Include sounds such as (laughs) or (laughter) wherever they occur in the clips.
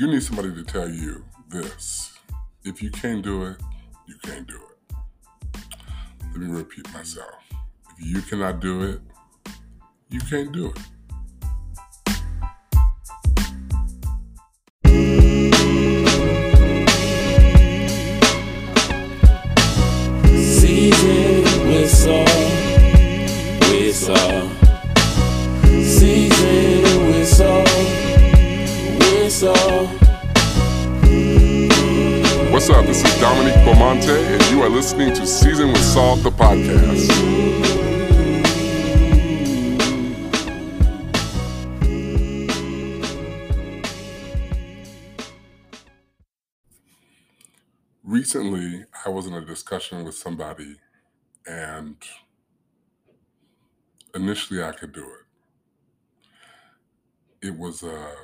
You need somebody to tell you this. If you can't do it, you can't do it. Let me repeat myself. If you cannot do it, you can't do it. Seasoned with salt, Up? This is Dominique Beaumonte, and you are listening to Seasoned with Salt, the podcast. Recently, I was in a discussion with somebody, and initially I could do it. It was a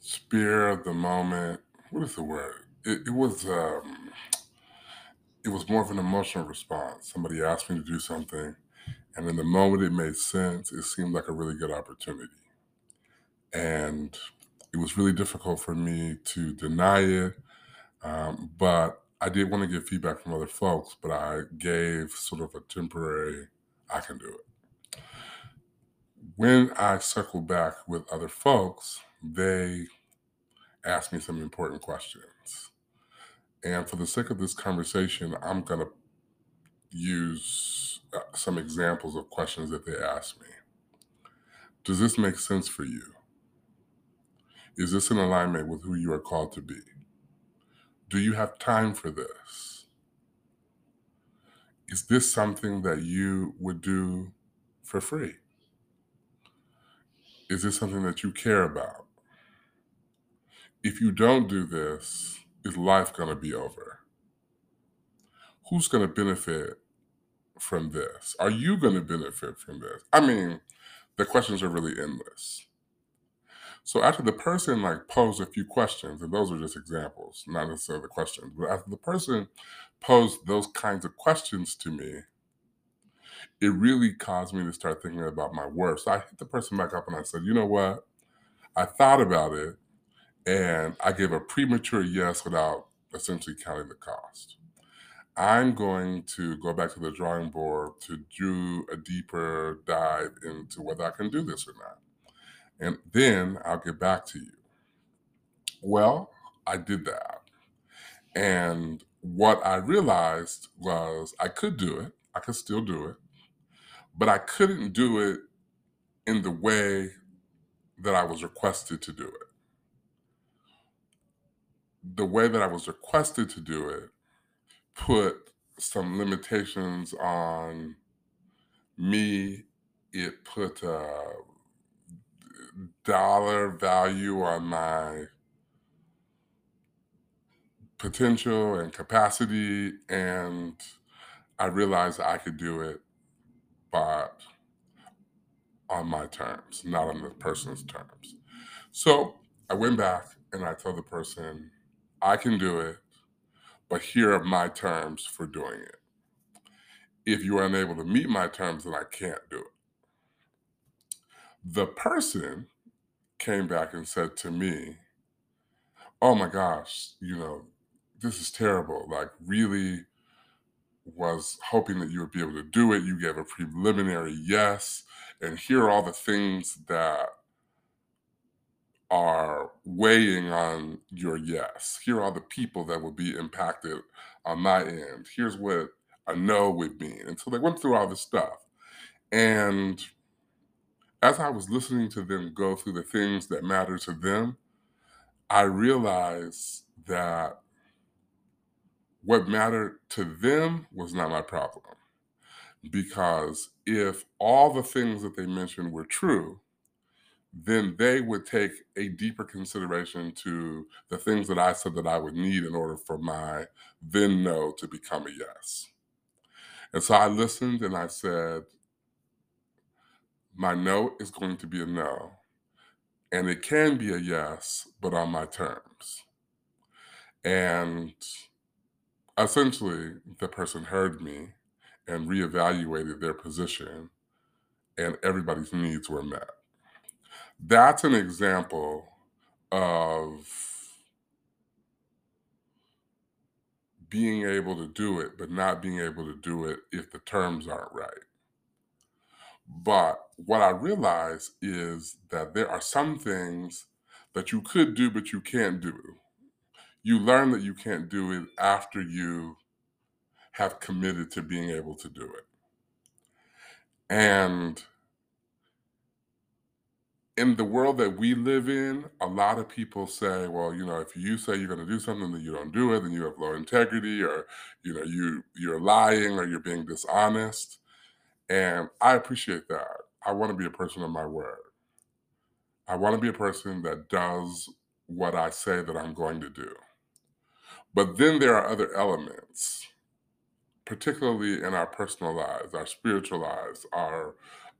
spear of the moment. What is the word? It, it was um, it was more of an emotional response. Somebody asked me to do something, and in the moment it made sense. It seemed like a really good opportunity, and it was really difficult for me to deny it. Um, but I did want to get feedback from other folks, but I gave sort of a temporary, I can do it. When I circled back with other folks, they asked me some important questions. And for the sake of this conversation, I'm going to use uh, some examples of questions that they asked me. Does this make sense for you? Is this in alignment with who you are called to be? Do you have time for this? Is this something that you would do for free? Is this something that you care about? If you don't do this, is life going to be over? Who's going to benefit from this? Are you going to benefit from this? I mean, the questions are really endless. So after the person like posed a few questions, and those are just examples, not necessarily the questions, but after the person posed those kinds of questions to me, it really caused me to start thinking about my worth. So I hit the person back up and I said, you know what? I thought about it and I gave a premature yes without essentially counting the cost. I'm going to go back to the drawing board to do a deeper dive into whether I can do this or not. And then I'll get back to you. Well, I did that. And what I realized was I could do it, I could still do it, but I couldn't do it in the way that I was requested to do it. The way that I was requested to do it put some limitations on me. It put a dollar value on my potential and capacity. And I realized I could do it, but on my terms, not on the person's terms. So I went back and I told the person, I can do it, but here are my terms for doing it. If you are unable to meet my terms, then I can't do it. The person came back and said to me, Oh my gosh, you know, this is terrible. Like, really was hoping that you would be able to do it. You gave a preliminary yes. And here are all the things that are weighing on your yes. Here are the people that will be impacted on my end. Here's what a no would mean. And so they went through all this stuff. And as I was listening to them go through the things that matter to them, I realized that what mattered to them was not my problem. Because if all the things that they mentioned were true, then they would take a deeper consideration to the things that I said that I would need in order for my then no to become a yes. And so I listened and I said, my no is going to be a no. And it can be a yes, but on my terms. And essentially, the person heard me and reevaluated their position, and everybody's needs were met. That's an example of being able to do it, but not being able to do it if the terms aren't right. But what I realize is that there are some things that you could do, but you can't do. You learn that you can't do it after you have committed to being able to do it. And in the world that we live in, a lot of people say, well, you know, if you say you're going to do something and you don't do it, then you have low integrity or, you know, you you're lying or you're being dishonest. And I appreciate that. I want to be a person of my word. I want to be a person that does what I say that I'm going to do. But then there are other elements, particularly in our personal lives, our spiritual lives, our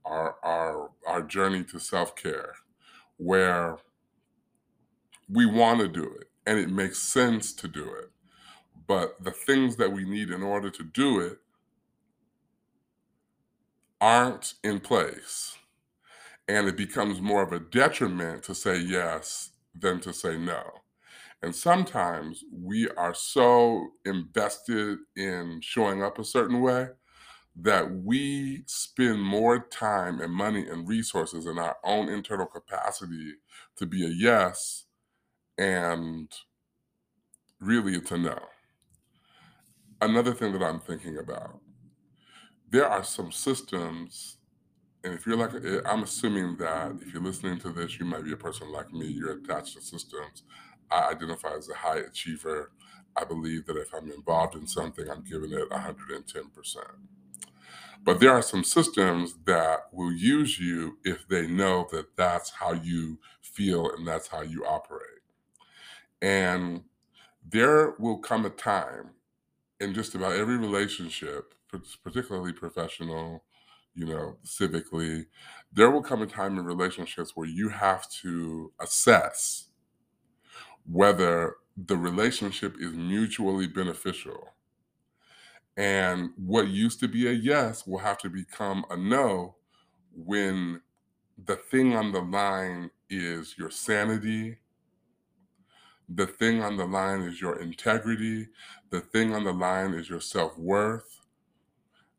our our our journey to self-care, where we want to do it and it makes sense to do it. But the things that we need in order to do it aren't in place. And it becomes more of a detriment to say yes than to say no. And sometimes we are so invested in showing up a certain way that we spend more time and money and resources in our own internal capacity to be a yes and really it's a no. Another thing that I'm thinking about there are some systems, and if you're like, I'm assuming that if you're listening to this, you might be a person like me, you're attached to systems. I identify as a high achiever. I believe that if I'm involved in something, I'm giving it 110%. But there are some systems that will use you if they know that that's how you feel and that's how you operate. And there will come a time in just about every relationship, particularly professional, you know, civically, there will come a time in relationships where you have to assess whether the relationship is mutually beneficial. And what used to be a yes will have to become a no when the thing on the line is your sanity, the thing on the line is your integrity, the thing on the line is your self worth.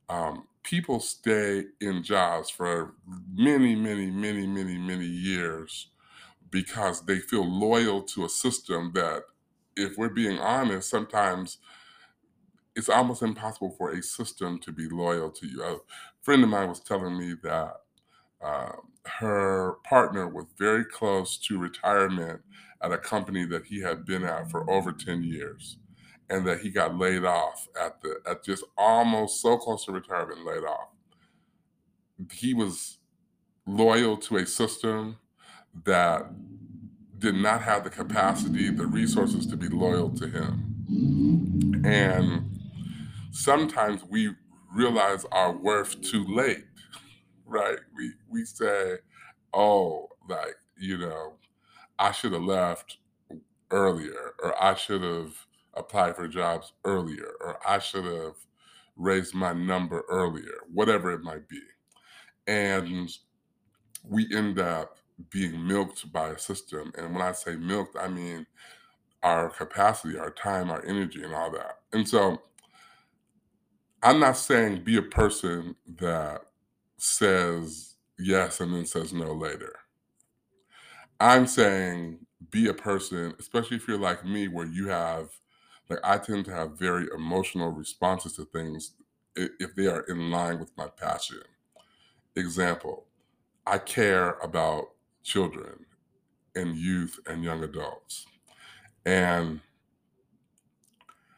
Um, people stay in jobs for many, many, many, many, many years because they feel loyal to a system that, if we're being honest, sometimes it's almost impossible for a system to be loyal to you. A friend of mine was telling me that uh, her partner was very close to retirement at a company that he had been at for over 10 years and that he got laid off at the at just almost so close to retirement laid off he was loyal to a system that did not have the capacity the resources to be loyal to him and sometimes we realize our worth too late (laughs) right we we say oh like you know I should have left earlier, or I should have applied for jobs earlier, or I should have raised my number earlier, whatever it might be. And we end up being milked by a system. And when I say milked, I mean our capacity, our time, our energy, and all that. And so I'm not saying be a person that says yes and then says no later. I'm saying be a person, especially if you're like me, where you have, like, I tend to have very emotional responses to things if they are in line with my passion. Example, I care about children and youth and young adults. And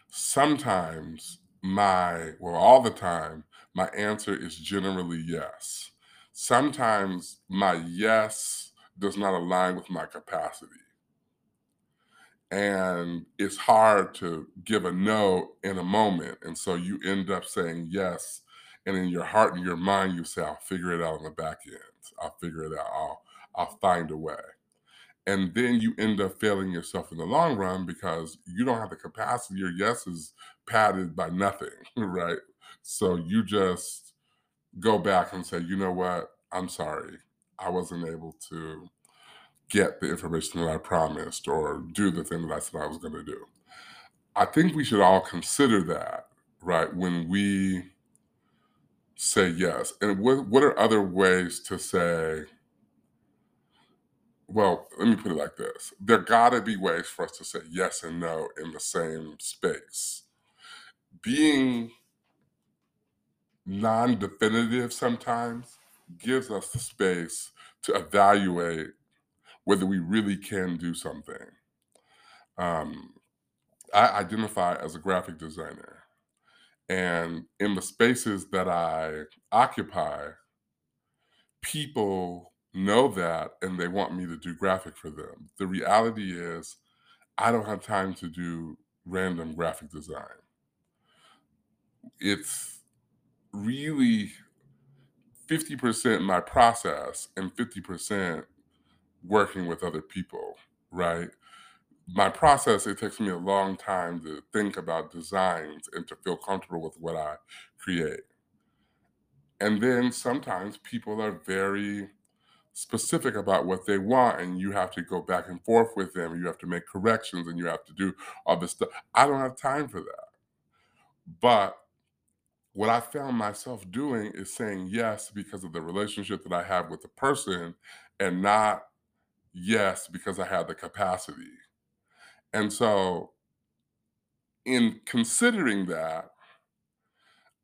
sometimes my, well, all the time, my answer is generally yes. Sometimes my yes does not align with my capacity. And it's hard to give a no in a moment. And so you end up saying yes. And in your heart and your mind, you say, I'll figure it out on the back end. I'll figure it out. I'll, I'll find a way. And then you end up failing yourself in the long run because you don't have the capacity. Your yes is padded by nothing, (laughs) right? So you just go back and say, you know what? I'm sorry. I wasn't able to get the information that I promised or do the thing that I said I was going to do. I think we should all consider that, right, when we say yes. And what, what are other ways to say, well, let me put it like this there gotta be ways for us to say yes and no in the same space. Being non definitive sometimes gives us the space to evaluate whether we really can do something. Um, I identify as a graphic designer. And in the spaces that I occupy, people know that and they want me to do graphic for them. The reality is, I don't have time to do random graphic design. It's really 50% my process and 50% working with other people, right? My process, it takes me a long time to think about designs and to feel comfortable with what I create. And then sometimes people are very specific about what they want, and you have to go back and forth with them. You have to make corrections and you have to do all this stuff. I don't have time for that. But what I found myself doing is saying yes because of the relationship that I have with the person and not yes because I have the capacity. And so, in considering that,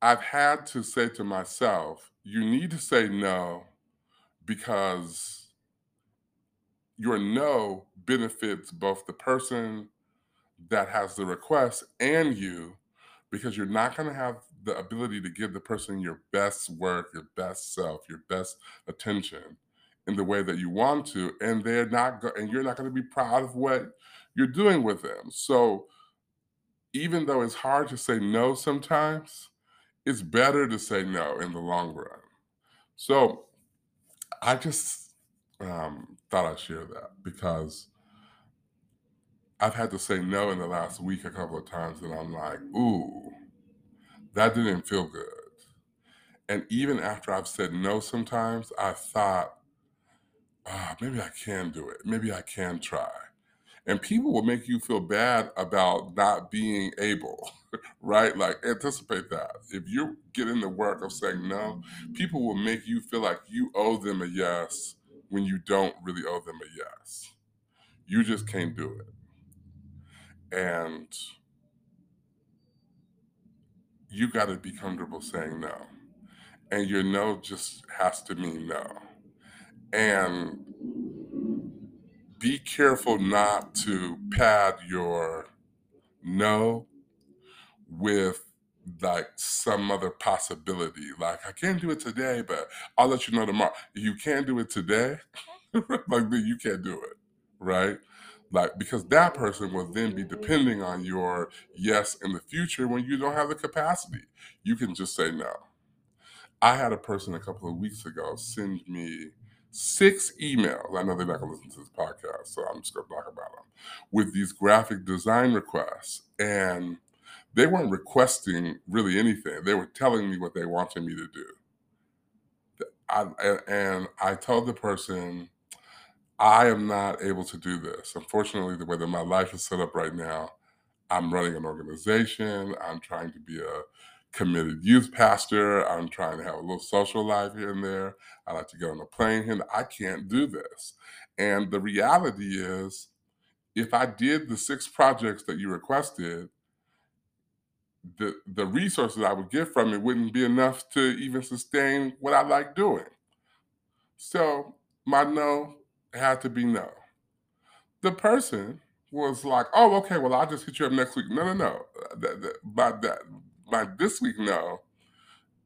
I've had to say to myself, you need to say no because your no benefits both the person that has the request and you because you're not going to have the ability to give the person your best work, your best self, your best attention in the way that you want to and they're not go- and you're not going to be proud of what you're doing with them. So even though it's hard to say no sometimes, it's better to say no in the long run. So I just um, thought I'd share that because I've had to say no in the last week a couple of times, and I'm like, ooh, that didn't feel good. And even after I've said no sometimes, I thought, ah, maybe I can do it. Maybe I can try. And people will make you feel bad about not being able, (laughs) right? Like, anticipate that. If you get in the work of saying no, people will make you feel like you owe them a yes when you don't really owe them a yes. You just can't do it. And you got to be comfortable saying no. And your no just has to mean no. And be careful not to pad your no with like some other possibility. Like, I can't do it today, but I'll let you know tomorrow. You can't do it today, (laughs) like you can't do it, right? Like because that person will then be depending on your yes in the future when you don't have the capacity. You can just say no. I had a person a couple of weeks ago send me six emails. I know they're not going to listen to this podcast, so I'm just going to talk about them with these graphic design requests. And they weren't requesting really anything, they were telling me what they wanted me to do. I, and I told the person, I am not able to do this. Unfortunately, the way that my life is set up right now, I'm running an organization, I'm trying to be a committed youth pastor. I'm trying to have a little social life here and there. I like to get on a plane here. I can't do this. And the reality is, if I did the six projects that you requested, the the resources I would get from it wouldn't be enough to even sustain what I like doing. So my no had to be no. The person was like, "Oh, okay. Well, I'll just hit you up next week." No, no, no. That, that, by that, my this week no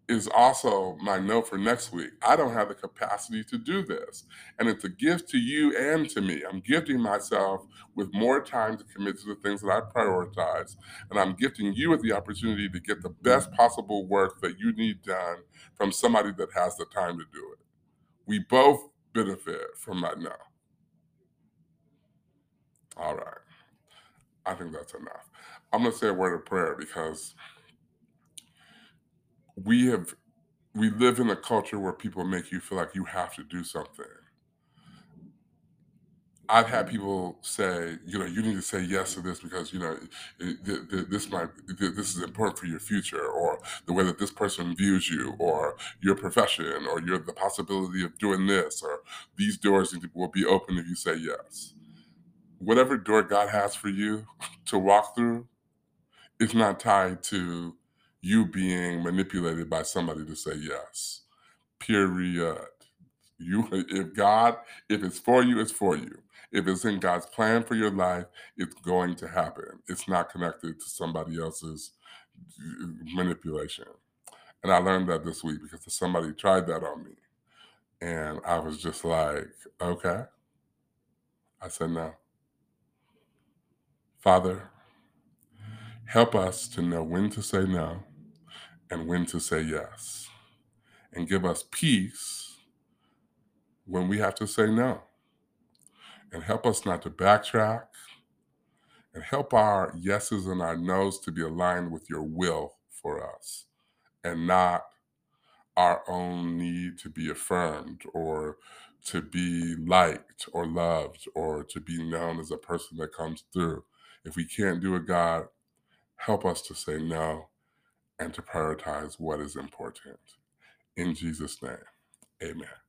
is also my no for next week. I don't have the capacity to do this. And it's a gift to you and to me. I'm gifting myself with more time to commit to the things that I prioritize. And I'm gifting you with the opportunity to get the best possible work that you need done from somebody that has the time to do it. We both benefit from my no. All right. I think that's enough. I'm going to say a word of prayer because we have we live in a culture where people make you feel like you have to do something I've had mm-hmm. people say, you know, you need to say yes to this because you know it, th- th- this might th- this is important for your future, or the way that this person views you, or your profession, or your the possibility of doing this, or these doors to- will be open if you say yes. Whatever door God has for you (laughs) to walk through, it's not tied to you being manipulated by somebody to say yes. Period. You, if God, if it's for you, it's for you. If it's in God's plan for your life, it's going to happen. It's not connected to somebody else's uh, manipulation. And I learned that this week because somebody tried that on me. And I was just like, okay. I said no. Father, help us to know when to say no and when to say yes. And give us peace when we have to say no. And help us not to backtrack. And help our yeses and our nos to be aligned with your will for us and not our own need to be affirmed or to be liked or loved or to be known as a person that comes through. If we can't do it, God, help us to say no and to prioritize what is important. In Jesus' name, amen.